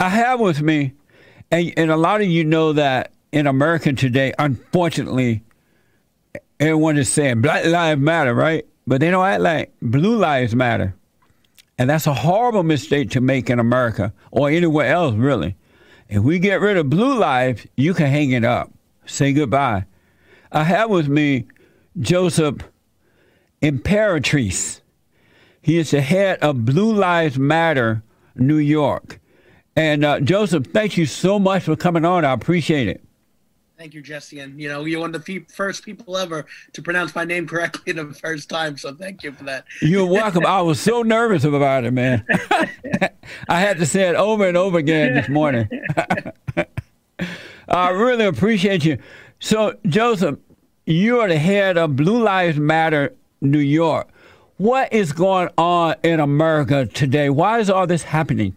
I have with me, and, and a lot of you know that in America today, unfortunately, everyone is saying Black Lives Matter, right? But they don't act like Blue Lives Matter. And that's a horrible mistake to make in America or anywhere else, really. If we get rid of blue lives, you can hang it up. Say goodbye. I have with me Joseph Imperatrice. He is the head of Blue Lives Matter New York. And uh, Joseph, thank you so much for coming on. I appreciate it. Thank you, Jesse. And you know, you're one of the first people ever to pronounce my name correctly the first time. So thank you for that. You're welcome. I was so nervous about it, man. I had to say it over and over again this morning. I really appreciate you. So, Joseph, you are the head of Blue Lives Matter New York. What is going on in America today? Why is all this happening?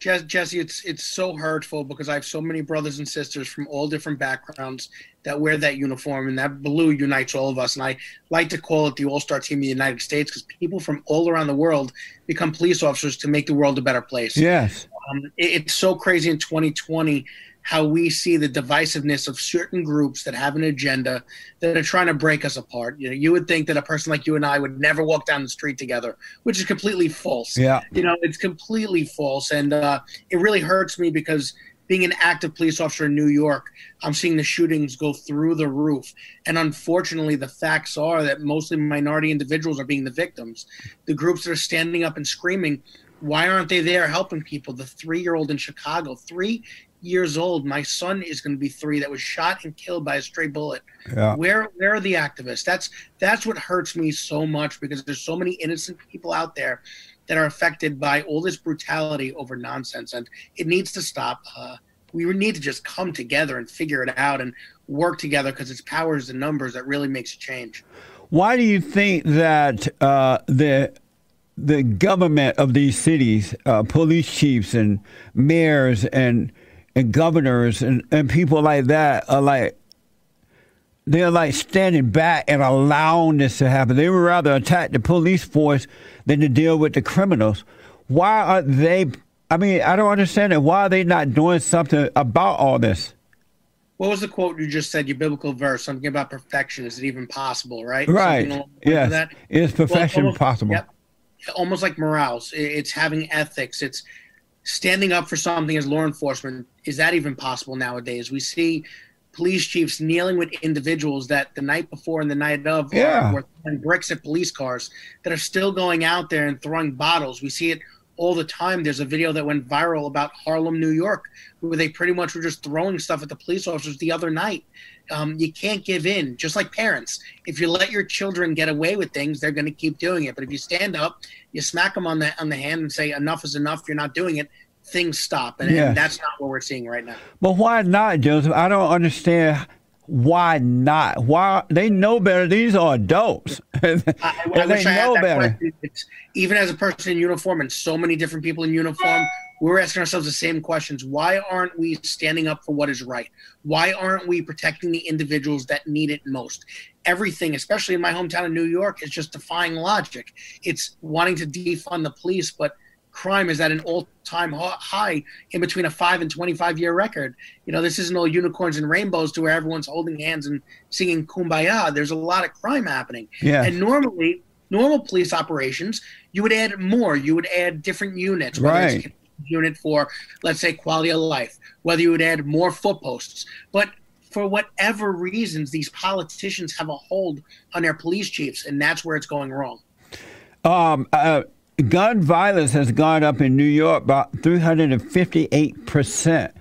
Jesse, it's it's so hurtful because I have so many brothers and sisters from all different backgrounds that wear that uniform, and that blue unites all of us. And I like to call it the All Star Team of the United States because people from all around the world become police officers to make the world a better place. Yes, um, it, it's so crazy in 2020 how we see the divisiveness of certain groups that have an agenda that are trying to break us apart. You know, you would think that a person like you and I would never walk down the street together, which is completely false. Yeah. You know, it's completely false. And uh, it really hurts me because being an active police officer in New York, I'm seeing the shootings go through the roof. And unfortunately, the facts are that mostly minority individuals are being the victims. The groups that are standing up and screaming, why aren't they there helping people? The three year old in Chicago, three years old. My son is going to be three. That was shot and killed by a stray bullet. Yeah. Where where are the activists? That's that's what hurts me so much because there's so many innocent people out there that are affected by all this brutality over nonsense, and it needs to stop. Uh, we need to just come together and figure it out and work together because it's powers and numbers that really makes a change. Why do you think that uh, the the government of these cities, uh, police chiefs and mayors and and governors and, and people like that are like they're like standing back and allowing this to happen. They would rather attack the police force than to deal with the criminals. Why are they? I mean, I don't understand it. Why are they not doing something about all this? What was the quote you just said? Your biblical verse, something about perfection. Is it even possible? Right. Right. Yes. Is perfection well, almost, possible? Yep. Almost like morals. It's having ethics. It's standing up for something as law enforcement is that even possible nowadays? We see police chiefs kneeling with individuals that the night before and the night of yeah. were throwing bricks at police cars that are still going out there and throwing bottles. We see it all the time. There's a video that went viral about Harlem, New York, where they pretty much were just throwing stuff at the police officers the other night. Um, you can't give in, just like parents. If you let your children get away with things, they're going to keep doing it. But if you stand up, you smack them on the on the hand and say enough is enough. You're not doing it things stop, and, yes. and that's not what we're seeing right now. But why not, Joseph? I don't understand why not? Why they know better? These are adults. I, I they know better. even as a person in uniform and so many different people in uniform, we're asking ourselves the same questions. Why aren't we standing up for what is right? Why aren't we protecting the individuals that need it most? Everything, especially in my hometown of New York, is just defying logic. It's wanting to defund the police, but crime is at an all-time high in between a five and 25 year record. You know, this isn't all unicorns and rainbows to where everyone's holding hands and singing kumbaya. There's a lot of crime happening. Yeah. And normally, normal police operations, you would add more. You would add different units. Right. Unit for, let's say, quality of life. Whether you would add more foot posts, but for whatever reasons, these politicians have a hold on their police chiefs, and that's where it's going wrong. Um. Uh- gun violence has gone up in New York about 358%.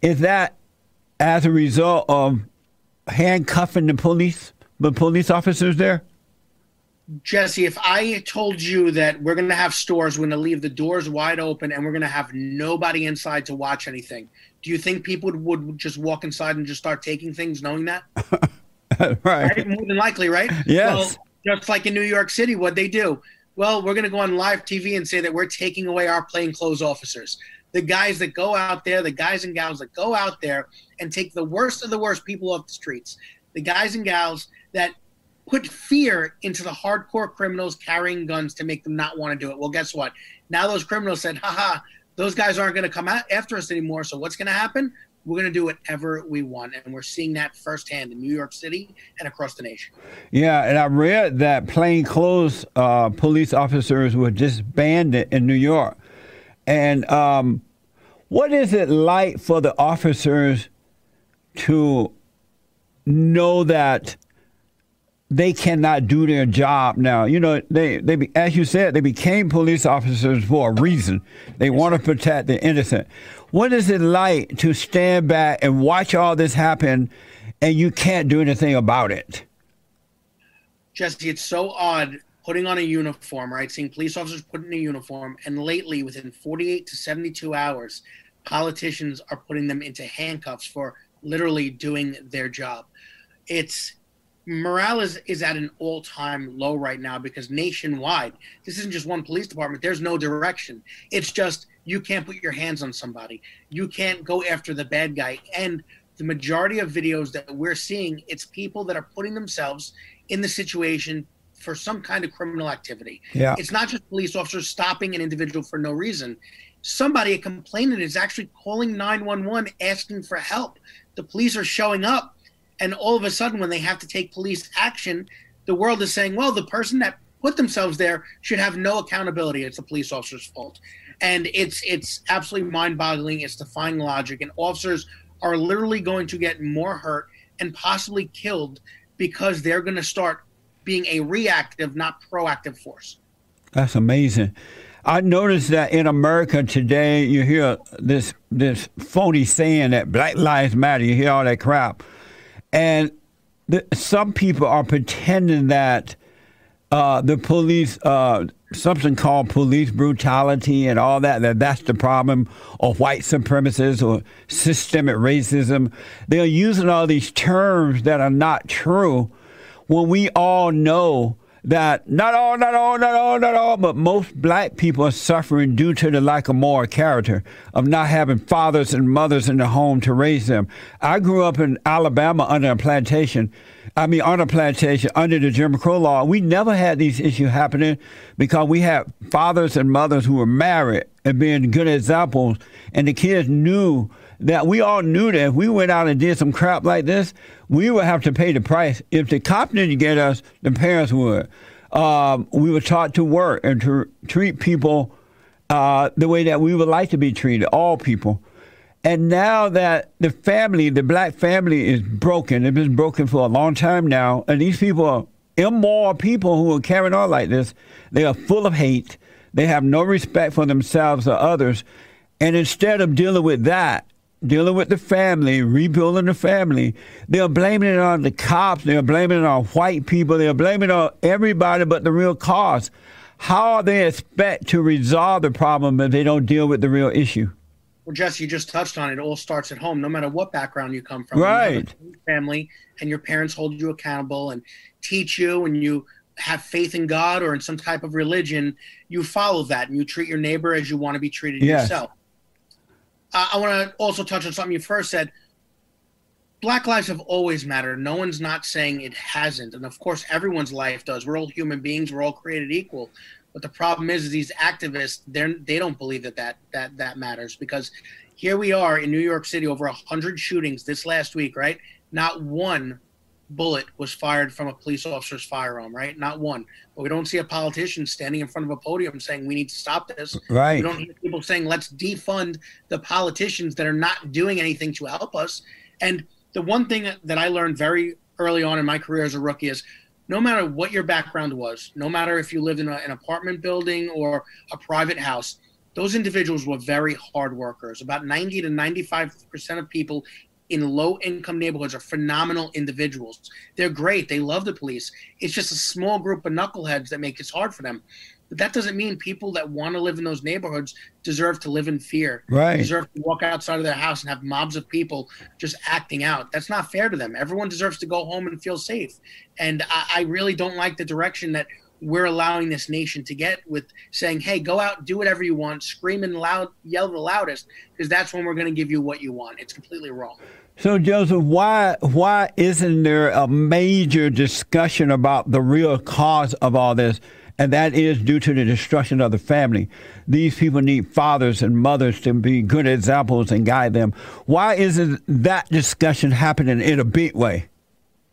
Is that as a result of handcuffing the police, the police officers there? Jesse, if I told you that we're going to have stores, we're going to leave the doors wide open and we're going to have nobody inside to watch anything, do you think people would, would just walk inside and just start taking things knowing that? right. right. More than likely, right? Yes. Well, just like in New York City, what they do well, we're going to go on live TV and say that we're taking away our plainclothes officers. The guys that go out there, the guys and gals that go out there and take the worst of the worst people off the streets, the guys and gals that put fear into the hardcore criminals carrying guns to make them not want to do it. Well, guess what? Now those criminals said, haha, those guys aren't going to come out after us anymore. So what's going to happen? We're going to do whatever we want, and we're seeing that firsthand in New York City and across the nation. Yeah, and I read that plainclothes uh, police officers were disbanded in New York. And um, what is it like for the officers to know that they cannot do their job now. You know, they, they as you said, they became police officers for a reason. They want to protect the innocent. What is it like to stand back and watch all this happen and you can't do anything about it? Jesse, it's so odd putting on a uniform, right? Seeing police officers put in a uniform, and lately, within 48 to 72 hours, politicians are putting them into handcuffs for literally doing their job. It's morale is, is at an all-time low right now because nationwide this isn't just one police department. There's no direction. It's just you can't put your hands on somebody. You can't go after the bad guy. And the majority of videos that we're seeing it's people that are putting themselves in the situation for some kind of criminal activity. Yeah. it's not just police officers stopping an individual for no reason. Somebody a complainant is actually calling 911 asking for help. The police are showing up and all of a sudden, when they have to take police action, the world is saying, well, the person that put themselves there should have no accountability. It's the police officer's fault. And it's it's absolutely mind-boggling. It's defying logic. And officers are literally going to get more hurt and possibly killed because they're going to start being a reactive, not proactive force. That's amazing. I noticed that in America today, you hear this this phony saying that Black Lives Matter. You hear all that crap. And the, some people are pretending that uh, the police, uh, something called police brutality and all that, that that's the problem, or white supremacists or systemic racism. They're using all these terms that are not true when we all know that not all, not all, not all, not all, but most black people are suffering due to the lack of moral character, of not having fathers and mothers in the home to raise them. I grew up in Alabama under a plantation. I mean, on a plantation under the Jim Crow law. We never had these issues happening because we had fathers and mothers who were married and being good examples, and the kids knew that we all knew that if we went out and did some crap like this, we would have to pay the price. If the cop didn't get us, the parents would. Um, we were taught to work and to treat people uh, the way that we would like to be treated, all people. And now that the family, the black family, is broken, it's been broken for a long time now, and these people are immoral people who are carrying on like this. They are full of hate. They have no respect for themselves or others. And instead of dealing with that, dealing with the family, rebuilding the family. They're blaming it on the cops. They're blaming it on white people. They're blaming it on everybody but the real cause. How are they expect to resolve the problem if they don't deal with the real issue? Well, Jesse, you just touched on it. It all starts at home, no matter what background you come from. Right. family, and your parents hold you accountable and teach you, and you have faith in God or in some type of religion. You follow that, and you treat your neighbor as you want to be treated yes. yourself uh, I want to also touch on something you first said. Black lives have always mattered. No one's not saying it hasn't, and of course, everyone's life does. We're all human beings. We're all created equal. But the problem is, is these activists they they don't believe that, that that that matters because here we are in New York City, over hundred shootings this last week, right? Not one bullet was fired from a police officer's firearm, right? Not one. But we don't see a politician standing in front of a podium saying we need to stop this. Right. We don't hear people saying let's defund the politicians that are not doing anything to help us. And the one thing that I learned very early on in my career as a rookie is no matter what your background was, no matter if you lived in a, an apartment building or a private house, those individuals were very hard workers. About 90 to 95% of people in low income neighborhoods are phenomenal individuals. They're great. They love the police. It's just a small group of knuckleheads that make it hard for them. But that doesn't mean people that want to live in those neighborhoods deserve to live in fear. Right. Deserve to walk outside of their house and have mobs of people just acting out. That's not fair to them. Everyone deserves to go home and feel safe. And I, I really don't like the direction that we're allowing this nation to get with saying, "Hey, go out, do whatever you want, scream and loud, yell the loudest, because that's when we're going to give you what you want." It's completely wrong. So, Joseph, why why isn't there a major discussion about the real cause of all this? and that is due to the destruction of the family. These people need fathers and mothers to be good examples and guide them. Why isn't that discussion happening in a big way?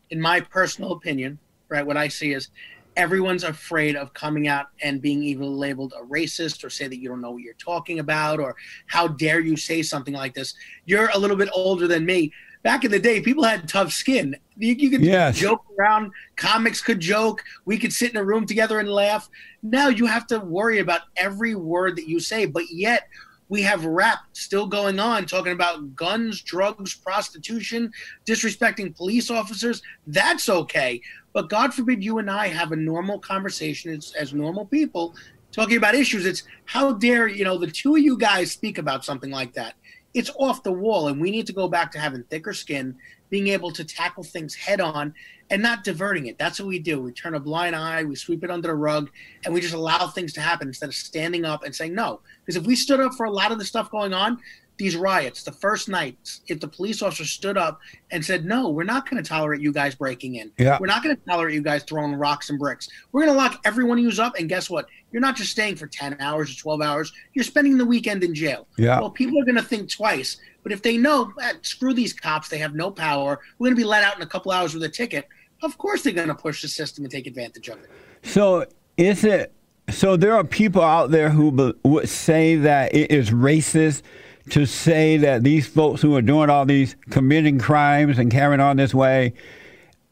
In my personal opinion, right, what I see is everyone's afraid of coming out and being either labeled a racist or say that you don't know what you're talking about or how dare you say something like this. You're a little bit older than me back in the day, people had tough skin. You, you could yes. joke around. Comics could joke. We could sit in a room together and laugh. Now you have to worry about every word that you say. But yet we have rap still going on, talking about guns, drugs, prostitution, disrespecting police officers. That's okay. But God forbid you and I have a normal conversation as, as normal people talking about issues. It's how dare you know the two of you guys speak about something like that it's off the wall and we need to go back to having thicker skin being able to tackle things head on and not diverting it that's what we do we turn a blind eye we sweep it under the rug and we just allow things to happen instead of standing up and saying no because if we stood up for a lot of the stuff going on these riots, the first night, if the police officer stood up and said, "No, we're not going to tolerate you guys breaking in. Yeah. We're not going to tolerate you guys throwing rocks and bricks. We're going to lock every one of you up." And guess what? You're not just staying for ten hours or twelve hours. You're spending the weekend in jail. Yeah. Well, people are going to think twice. But if they know, eh, screw these cops, they have no power. We're going to be let out in a couple hours with a ticket. Of course, they're going to push the system and take advantage of it. So, is it? So there are people out there who would say that it is racist to say that these folks who are doing all these committing crimes and carrying on this way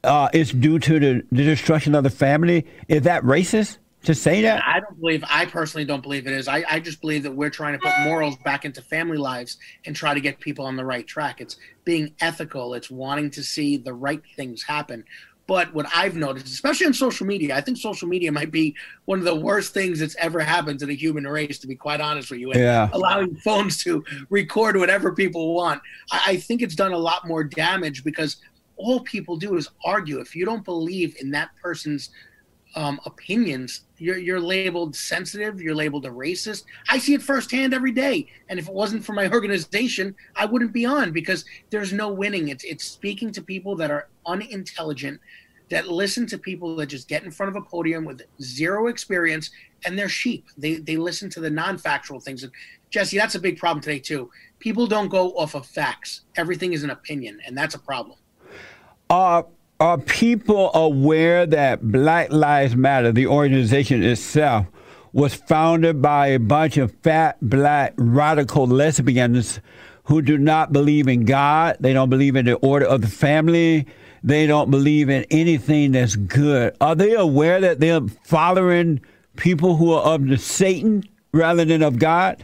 uh, is due to the, the destruction of the family. Is that racist? To say that? I don't believe. I personally don't believe it is. I, I just believe that we're trying to put morals back into family lives and try to get people on the right track. It's being ethical. It's wanting to see the right things happen. But what I've noticed, especially on social media, I think social media might be one of the worst things that's ever happened to the human race, to be quite honest with you. And yeah. allowing phones to record whatever people want. I, I think it's done a lot more damage because all people do is argue. If you don't believe in that person's um, opinions, you're, you're labeled sensitive, you're labeled a racist. I see it firsthand every day. And if it wasn't for my organization, I wouldn't be on because there's no winning. It's, it's speaking to people that are unintelligent, that listen to people that just get in front of a podium with zero experience and they're sheep. They, they listen to the non factual things. And Jesse, that's a big problem today, too. People don't go off of facts, everything is an opinion, and that's a problem. Uh, are people aware that Black Lives Matter, the organization itself, was founded by a bunch of fat, black, radical lesbians who do not believe in God? They don't believe in the order of the family. They don't believe in anything that's good. Are they aware that they're following people who are of the Satan rather than of God?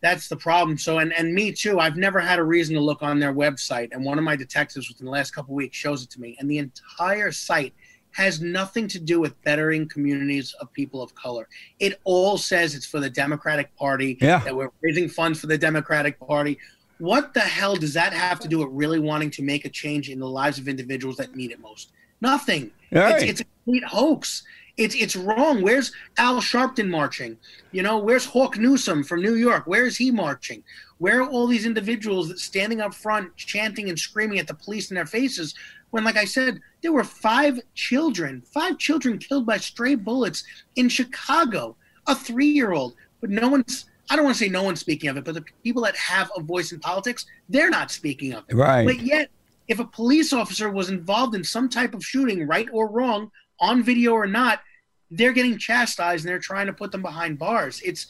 That's the problem. So, and, and me too, I've never had a reason to look on their website. And one of my detectives within the last couple weeks shows it to me. And the entire site has nothing to do with bettering communities of people of color. It all says it's for the Democratic Party, yeah. that we're raising funds for the Democratic Party. What the hell does that have to do with really wanting to make a change in the lives of individuals that need it most? Nothing. Right. It's, it's a complete hoax. It's it's wrong. Where's Al Sharpton marching? You know, where's Hawk Newsom from New York? Where is he marching? Where are all these individuals standing up front, chanting and screaming at the police in their faces? When, like I said, there were five children, five children killed by stray bullets in Chicago, a three-year-old. But no one's I don't want to say no one's speaking of it, but the people that have a voice in politics, they're not speaking of it. Right. But yet, if a police officer was involved in some type of shooting, right or wrong, on video or not, they're getting chastised and they're trying to put them behind bars. It's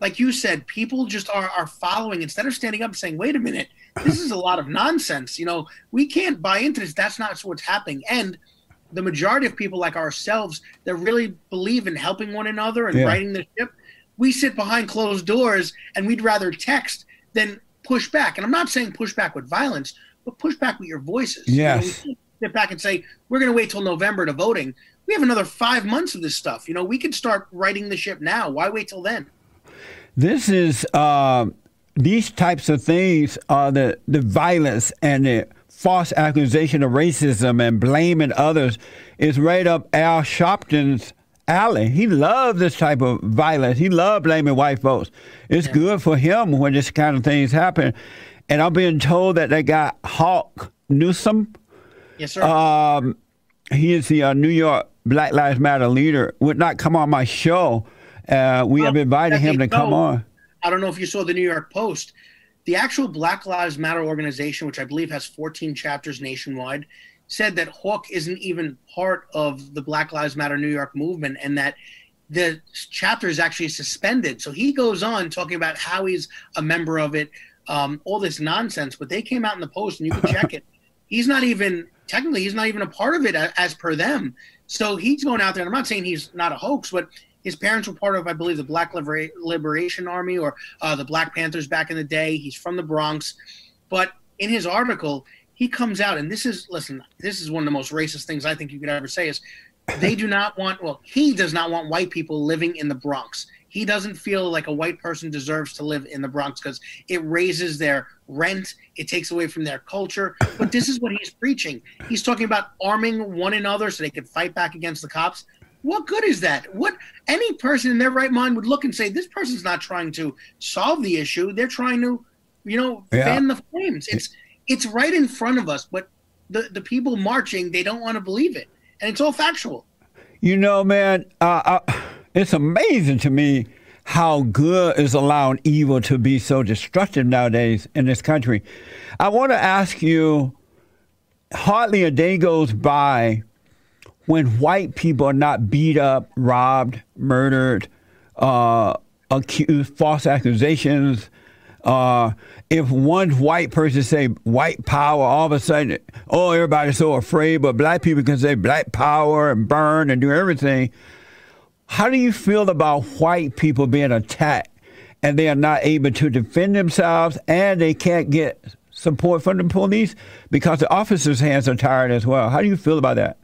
like you said, people just are are following instead of standing up and saying, "Wait a minute, this is a lot of nonsense." You know, we can't buy into this. That's not what's happening. And the majority of people like ourselves that really believe in helping one another and yeah. righting the ship, we sit behind closed doors and we'd rather text than push back. And I'm not saying push back with violence, but push back with your voices. Yes. You know, sit back and say, we're going to wait till November to voting we have another five months of this stuff. You know, we could start writing the ship now. Why wait till then? This is uh, these types of things are the the violence and the false accusation of racism and blaming others is right up Al Sharpton's alley. He loved this type of violence. He loved blaming white folks. It's yeah. good for him when this kind of things happen. And I'm being told that they got Hawk Newsom. Yes, sir. Um, he is the uh, New York Black Lives Matter leader would not come on my show. Uh, we well, have invited him to come on. I don't know if you saw the New York Post. The actual Black Lives Matter organization, which I believe has 14 chapters nationwide, said that Hawk isn't even part of the Black Lives Matter New York movement and that the chapter is actually suspended. So he goes on talking about how he's a member of it, um, all this nonsense. But they came out in the post, and you can check it. He's not even technically he's not even a part of it as per them. So he's going out there. And I'm not saying he's not a hoax, but his parents were part of, I believe, the Black Libera- Liberation Army or uh, the Black Panthers back in the day. He's from the Bronx. But in his article, he comes out, and this is, listen, this is one of the most racist things I think you could ever say is they do not want, well, he does not want white people living in the Bronx. He doesn't feel like a white person deserves to live in the Bronx because it raises their rent, it takes away from their culture. But this is what he's preaching. He's talking about arming one another so they could fight back against the cops. What good is that? What any person in their right mind would look and say, this person's not trying to solve the issue. They're trying to, you know, yeah. fan the flames. It's it's right in front of us, but the, the people marching, they don't want to believe it. And it's all factual. You know, man, uh, uh, it's amazing to me how good is allowing evil to be so destructive nowadays in this country. I want to ask you hardly a day goes by when white people are not beat up, robbed, murdered, uh, accused, false accusations. Uh, if one white person say white power, all of a sudden, oh, everybody's so afraid, but black people can say black power and burn and do everything. How do you feel about white people being attacked and they are not able to defend themselves and they can't get support from the police because the officers' hands are tired as well? How do you feel about that?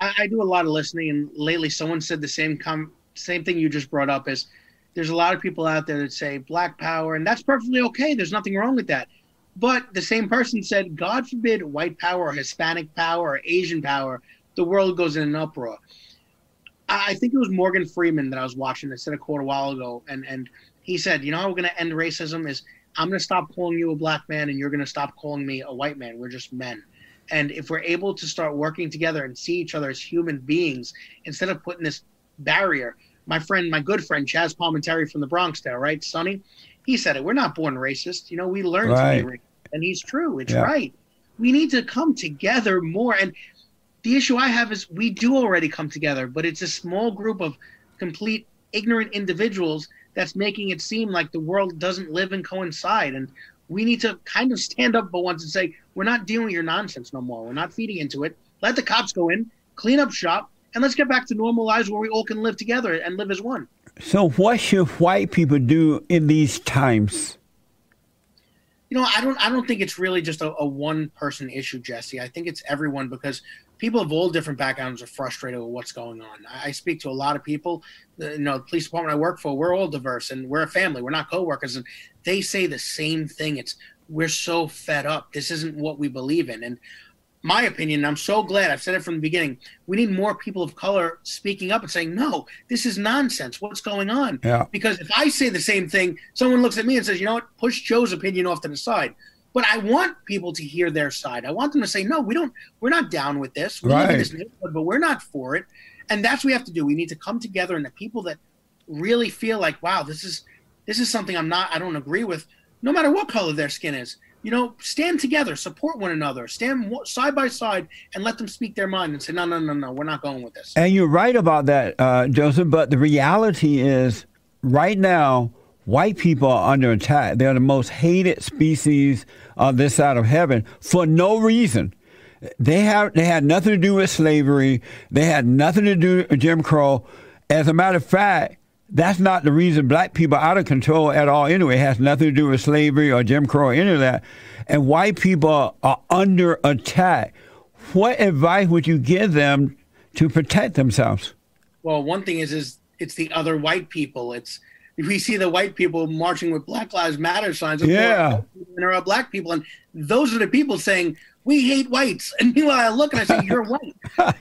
I, I do a lot of listening, and lately someone said the same com- same thing you just brought up is there's a lot of people out there that say black power, and that's perfectly okay. There's nothing wrong with that. But the same person said, God forbid white power or Hispanic power or Asian power, the world goes in an uproar. I think it was Morgan Freeman that I was watching that said a quote a while ago, and and he said, you know how we're going to end racism is I'm going to stop calling you a black man, and you're going to stop calling me a white man. We're just men. And if we're able to start working together and see each other as human beings instead of putting this barrier, my friend, my good friend Chazz Palminteri from the Bronx there, right, Sonny? He said it. We're not born racist. You know, we learn right. to be racist. And he's true. It's yeah. right. We need to come together more. And the issue I have is we do already come together, but it's a small group of complete ignorant individuals that's making it seem like the world doesn't live and coincide. And we need to kind of stand up for once and say, we're not dealing with your nonsense no more. We're not feeding into it. Let the cops go in, clean up shop, and let's get back to normal lives where we all can live together and live as one. So, what should white people do in these times? You know, I don't. I don't think it's really just a, a one-person issue, Jesse. I think it's everyone because people of all different backgrounds are frustrated with what's going on. I, I speak to a lot of people. Uh, you know, the police department I work for, we're all diverse and we're a family. We're not coworkers, and they say the same thing. It's we're so fed up. This isn't what we believe in. And my opinion, I'm so glad I've said it from the beginning. We need more people of color speaking up and saying, no, this is nonsense. What's going on? Yeah. Because if I say the same thing, someone looks at me and says, you know what, push Joe's opinion off to the side. But I want people to hear their side. I want them to say, no, we don't, we're not down with this. We right. this but we're not for it. And that's what we have to do. We need to come together and the people that really feel like, wow, this is this is something I'm not I don't agree with no matter what color their skin is. You know, stand together, support one another, stand side by side, and let them speak their mind and say, no, no, no, no, we're not going with this. And you're right about that, uh, Joseph. But the reality is, right now, white people are under attack. They're the most hated species on this side of heaven for no reason. They have they had nothing to do with slavery. They had nothing to do with Jim Crow. As a matter of fact, that's not the reason black people are out of control at all anyway. It has nothing to do with slavery or Jim Crow or any of that. And white people are under attack. What advice would you give them to protect themselves? Well, one thing is is it's the other white people. It's we see the white people marching with Black Lives Matter signs. Yeah, there are black people, and those are the people saying we hate whites. And meanwhile, I look and I say, you're white.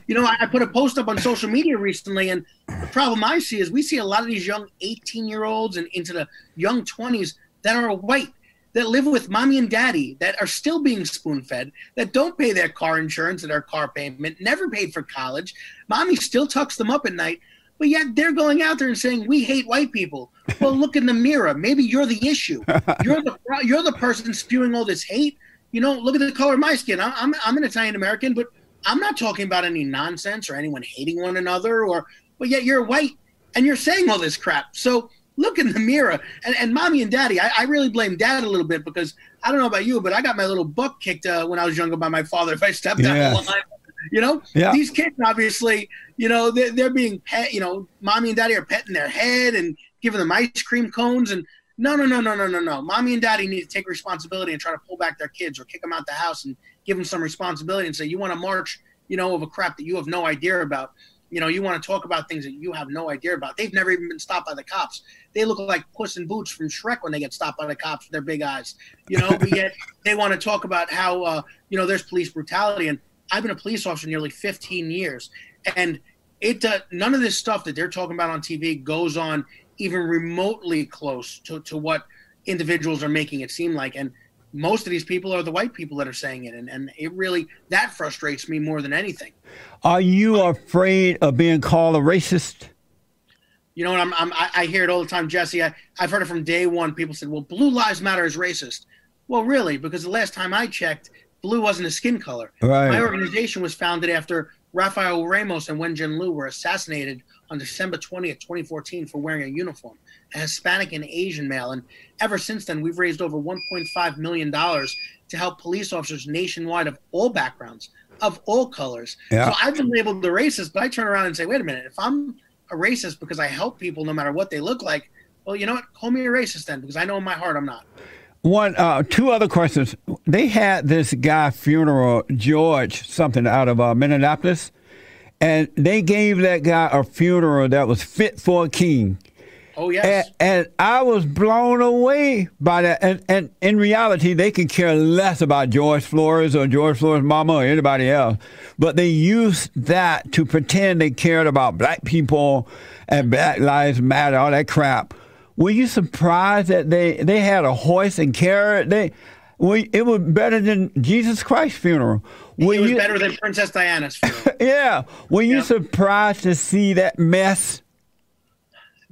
you know, I put a post up on social media recently, and the problem I see is we see a lot of these young 18 year olds and into the young 20s that are white. that live with mommy and daddy that are still being spoon fed, that don't pay their car insurance and their car payment, never paid for college. Mommy still tucks them up at night, but yet they're going out there and saying we hate white people. Well, look in the mirror. Maybe you're the issue. You're the you're the person spewing all this hate. You know, look at the color of my skin. I'm I'm an Italian American, but I'm not talking about any nonsense or anyone hating one another. Or but yet you're white and you're saying all this crap. So look in the mirror. And, and mommy and daddy, I, I, really blame dad a little bit because I don't know about you, but I got my little butt kicked uh, when I was younger by my father if I stepped out of line. You know, yeah. these kids obviously, you know, they're, they're being pet, you know, mommy and daddy are petting their head and giving them ice cream cones. And no, no, no, no, no, no, no. Mommy and daddy need to take responsibility and try to pull back their kids or kick them out the house and give them some responsibility and say, you want to march, you know, of a crap that you have no idea about you know, you want to talk about things that you have no idea about. They've never even been stopped by the cops. They look like Puss in Boots from Shrek when they get stopped by the cops with their big eyes. You know, but yet they want to talk about how uh, you know there's police brutality. And I've been a police officer nearly 15 years, and it uh, none of this stuff that they're talking about on TV goes on even remotely close to, to what individuals are making it seem like. And most of these people are the white people that are saying it. And, and it really that frustrates me more than anything. Are you afraid of being called a racist? You know what? I'm, I'm i hear it all the time jesse. I, i've heard it from day one. People said well blue lives matter is racist. Well really because the last time i checked blue wasn't a skin color. Right. my organization was founded after rafael ramos and wenjian liu were assassinated on december 20th 2014 for wearing a uniform a Hispanic and Asian male. And ever since then, we've raised over $1.5 million to help police officers nationwide of all backgrounds, of all colors. Yeah. So I've been labeled a racist, but I turn around and say, wait a minute, if I'm a racist because I help people no matter what they look like, well, you know what? Call me a racist then, because I know in my heart I'm not. One, uh, two other questions. They had this guy funeral, George something out of uh, Minneapolis, and they gave that guy a funeral that was fit for a king. Oh yes. And, and, I was blown away by that. And, and in reality, they could care less about George Floyd or George Floyd' mama or anybody else. But they used that to pretend they cared about black people and Black Lives Matter, all that crap. Were you surprised that they, they had a horse and carrot? They well, it was better than Jesus Christ's funeral. Were it was you, better than Princess Diana's funeral. yeah. Were you yeah. surprised to see that mess?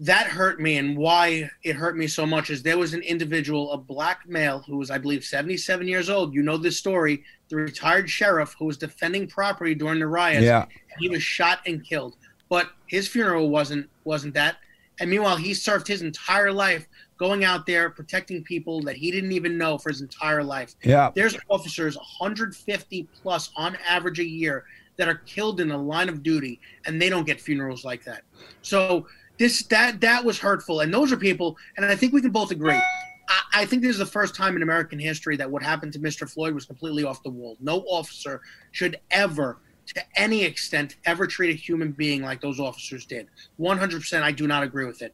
that hurt me and why it hurt me so much is there was an individual a black male who was i believe 77 years old you know this story the retired sheriff who was defending property during the riots yeah. he was shot and killed but his funeral wasn't wasn't that and meanwhile he served his entire life going out there protecting people that he didn't even know for his entire life yeah there's officers 150 plus on average a year that are killed in the line of duty and they don't get funerals like that so this that that was hurtful, and those are people, and I think we can both agree. I, I think this is the first time in American history that what happened to Mr. Floyd was completely off the wall. No officer should ever to any extent ever treat a human being like those officers did. 100% I do not agree with it.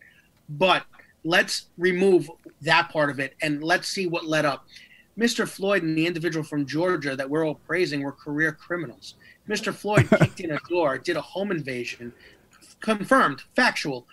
But let's remove that part of it and let's see what led up. Mr. Floyd and the individual from Georgia that we're all praising were career criminals. Mr. Floyd kicked in a door, did a home invasion, confirmed, factual,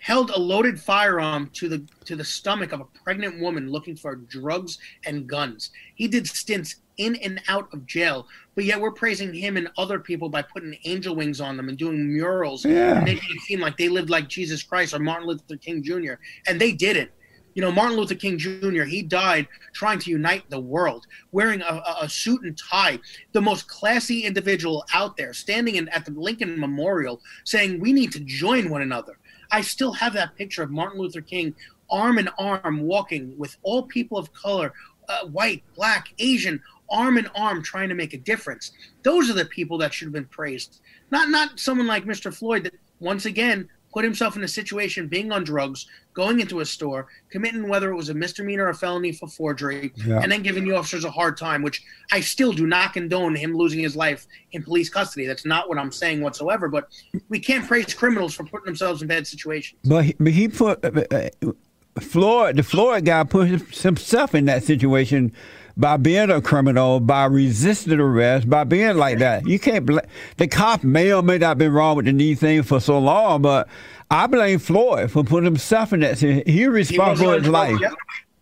held a loaded firearm to the to the stomach of a pregnant woman looking for drugs and guns. He did stints in and out of jail, but yet we're praising him and other people by putting angel wings on them and doing murals yeah. and making it seem like they lived like Jesus Christ or Martin Luther King Jr. And they didn't. You know, Martin Luther King Jr., he died trying to unite the world, wearing a, a suit and tie, the most classy individual out there, standing in, at the Lincoln Memorial saying, We need to join one another. I still have that picture of Martin Luther King arm in arm walking with all people of color, uh, white, black, Asian, arm in arm trying to make a difference. Those are the people that should have been praised. Not not someone like Mr. Floyd that once again put himself in a situation being on drugs, going into a store, committing whether it was a misdemeanor or a felony for forgery, yeah. and then giving the officers a hard time, which I still do not condone him losing his life in police custody. That's not what I'm saying whatsoever. But we can't praise criminals for putting themselves in bad situations. But he, but he put uh, uh Floyd, the Floyd guy, put himself in that situation by being a criminal, by resisting arrest, by being like that. You can't blame the cop may or may not have been wrong with the knee thing for so long, but I blame Floyd for putting himself in that. He responsible for his life.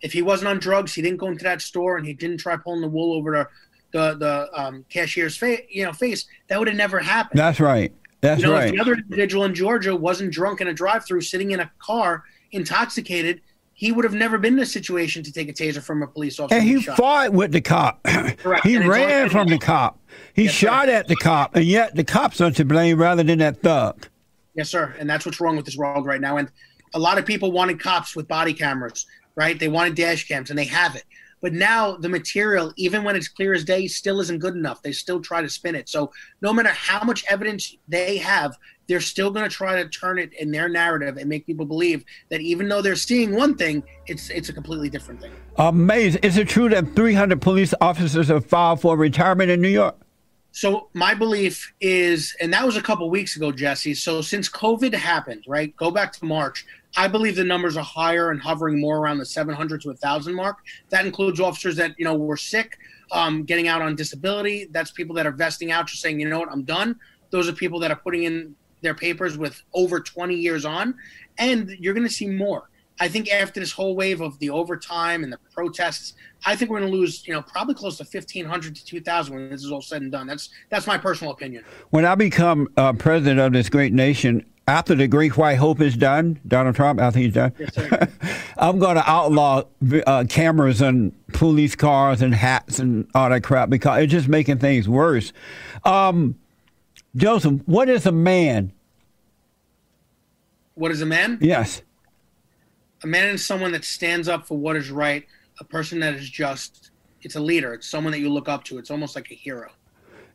If he wasn't on drugs, he didn't go into that store and he didn't try pulling the wool over the the, the um, cashier's face, you know, face. That would have never happened. That's right. That's you know, right. if the other individual in Georgia wasn't drunk in a drive-through, sitting in a car, intoxicated, he would have never been in a situation to take a taser from a police officer. And he shot. fought with the cop. Correct. he And ran from the cop. He Yes, sir. shot at the cop, and yet the cops are to blame rather than that thug. Yes, sir. And that's what's wrong with this world right now. And a lot of people wanted cops with body cameras, right? They wanted dash cams, and they have it. But now the material, even when it's clear as day, still isn't good enough. They still try to spin it. So no matter how much evidence they have, they're still going to try to turn it in their narrative and make people believe that even though they're seeing one thing, it's it's a completely different thing. Amazing. Is it true that 300 police officers have filed for retirement in New York? So my belief is, and that was a couple weeks ago, Jesse. So since COVID happened, right? Go back to March. I believe the numbers are higher and hovering more around the 700 to 1,000 mark. That includes officers that you know were sick, um, getting out on disability. That's people that are vesting out, just saying, you know what, I'm done. Those are people that are putting in their papers with over 20 years on, and you're going to see more. I think after this whole wave of the overtime and the protests, I think we're going to lose, you know, probably close to 1,500 to 2,000 when this is all said and done. That's that's my personal opinion. When I become uh, president of this great nation, after the Great White Hope is done, Donald Trump, after he's done, Yes. I'm going to outlaw uh, cameras and police cars and hats and all that crap because it's just making things worse. Um, Joseph, what is a man? What is a man? Yes. A man is someone that stands up for what is right, a person that is just. It's a leader. It's someone that you look up to. It's almost like a hero.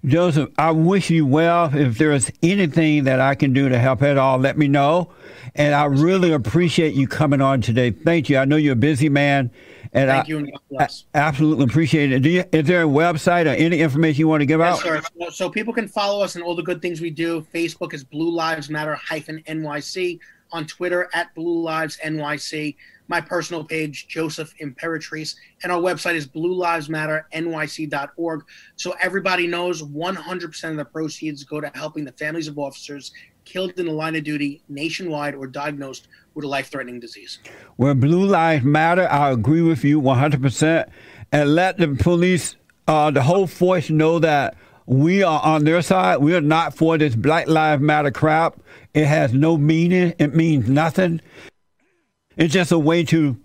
Joseph, I wish you well. If there's anything that I can do to help at all, let me know. And I really appreciate you coming on today. Thank you. I know you're a busy man, and Thank I, you and God bless. I absolutely appreciate it. Do you, is there a website or any information you want to give Yes, out? sir. So, people can follow us and all the good things we do. Facebook is Blue Lives Matter hyphen NYC. On Twitter at Blue Lives NYC. My personal page, Joseph Imperatrice. And our website is Blue Lives Matter bluelivesmatternyc.org. So everybody knows 100% of the proceeds go to helping the families of officers killed in the line of duty nationwide or diagnosed with a life threatening disease. Where Blue Lives Matter, I agree with you 100%. And let the police, uh, the whole force know that we are on their side. We are not for this Black Lives Matter crap. It has no meaning. It means nothing. It's just a way to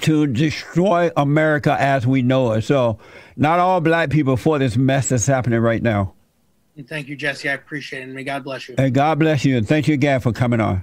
to destroy America as we know it. So, not all black people for this mess that's happening right now. And thank you, Jesse. I appreciate it. And may God bless you. And God bless you. And thank you again for coming on.